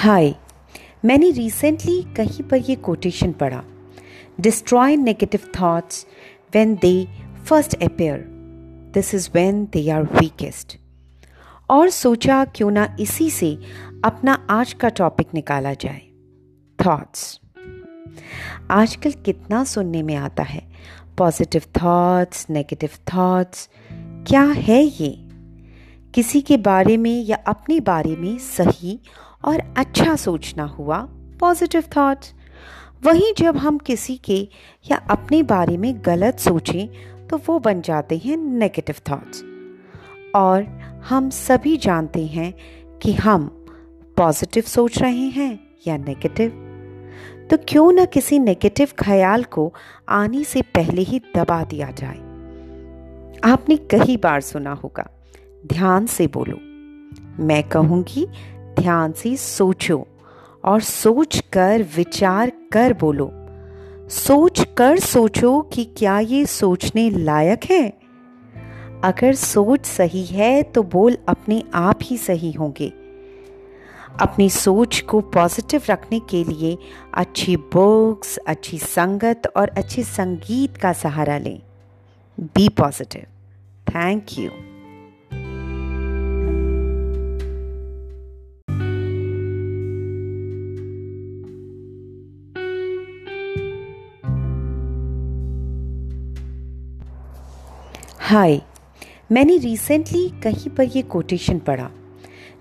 हाय, मैंने रिसेंटली कहीं पर ये कोटेशन पढ़ा। Destroy negative thoughts when they first appear this is when they are weakest और सोचा क्यों ना इसी से अपना आज का टॉपिक निकाला जाए। थॉट्स आजकल कितना सुनने में आता है। पॉजिटिव थॉट्स नेगेटिव थॉट्स क्या है ये? किसी के बारे में या अपने बारे में सही और अच्छा सोचना हुआ पॉजिटिव थॉट्स वहीं जब हम किसी के या अपने बारे में गलत सोचें तो वो बन जाते हैं नेगेटिव थॉट्स और हम सभी जानते हैं कि हम पॉजिटिव सोच रहे हैं या नेगेटिव तो क्यों ना किसी नेगेटिव ख्याल को आने से पहले ही दबा दिया जाए? आपने कई बार सुना होगा ध्यान से बोलो। मैं कहूँगी, ध्यान से सोचो और सोच कर विचार कर बोलो। सोच कर सोचो कि क्या ये सोचने लायक है। अगर सोच सही है तो बोल अपने आप ही सही होंगे। अपनी सोच को पॉजिटिव रखने के लिए अच्छी बुक्स अच्छी संगत और अच्छे संगीत का सहारा लें। Be positive thank you hi, मैंने रिसेंटली कहीं पर ये कोटेशन पढ़ा।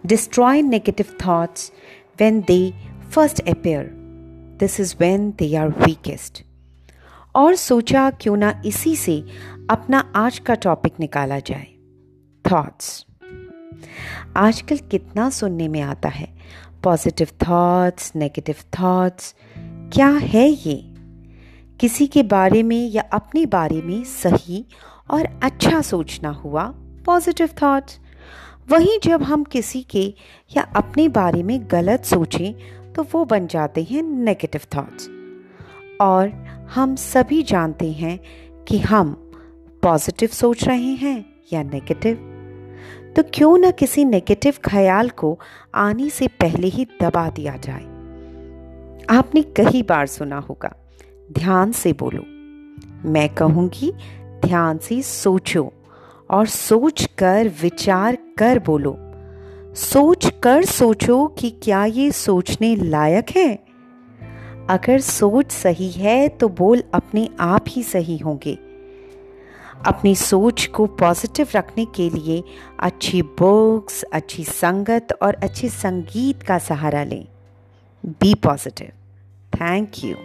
Destroy negative thoughts when they first appear this is when they are weakest और सोचा क्यों ना इसी से अपना आज का टॉपिक निकाला जाए। थॉट्स आजकल कितना सुनने में आता है। पॉजिटिव थॉट्स नेगेटिव थॉट्स क्या है ये? किसी के बारे में या अपने बारे में सही और अच्छा सोचना हुआ पॉजिटिव थॉट्स वहीं जब हम किसी के या अपने बारे में गलत सोचें तो वो बन जाते हैं नेगेटिव थॉट्स और हम सभी जानते हैं कि हम पॉजिटिव सोच रहे हैं या नेगेटिव तो क्यों ना किसी नेगेटिव ख्याल को आने से पहले ही दबा दिया जाए। आपने कई बार सुना होगा, ध्यान से बोलो। मैं कहूँगी ध्यान से सोचो और सोच कर विचार कर बोलो। सोच कर सोचो कि क्या ये सोचने लायक है। अगर सोच सही है तो बोल अपने आप ही सही होंगे। अपनी सोच को पॉजिटिव रखने के लिए अच्छी बुक्स अच्छी संगत और अच्छे संगीत का सहारा लें। Be positive thank you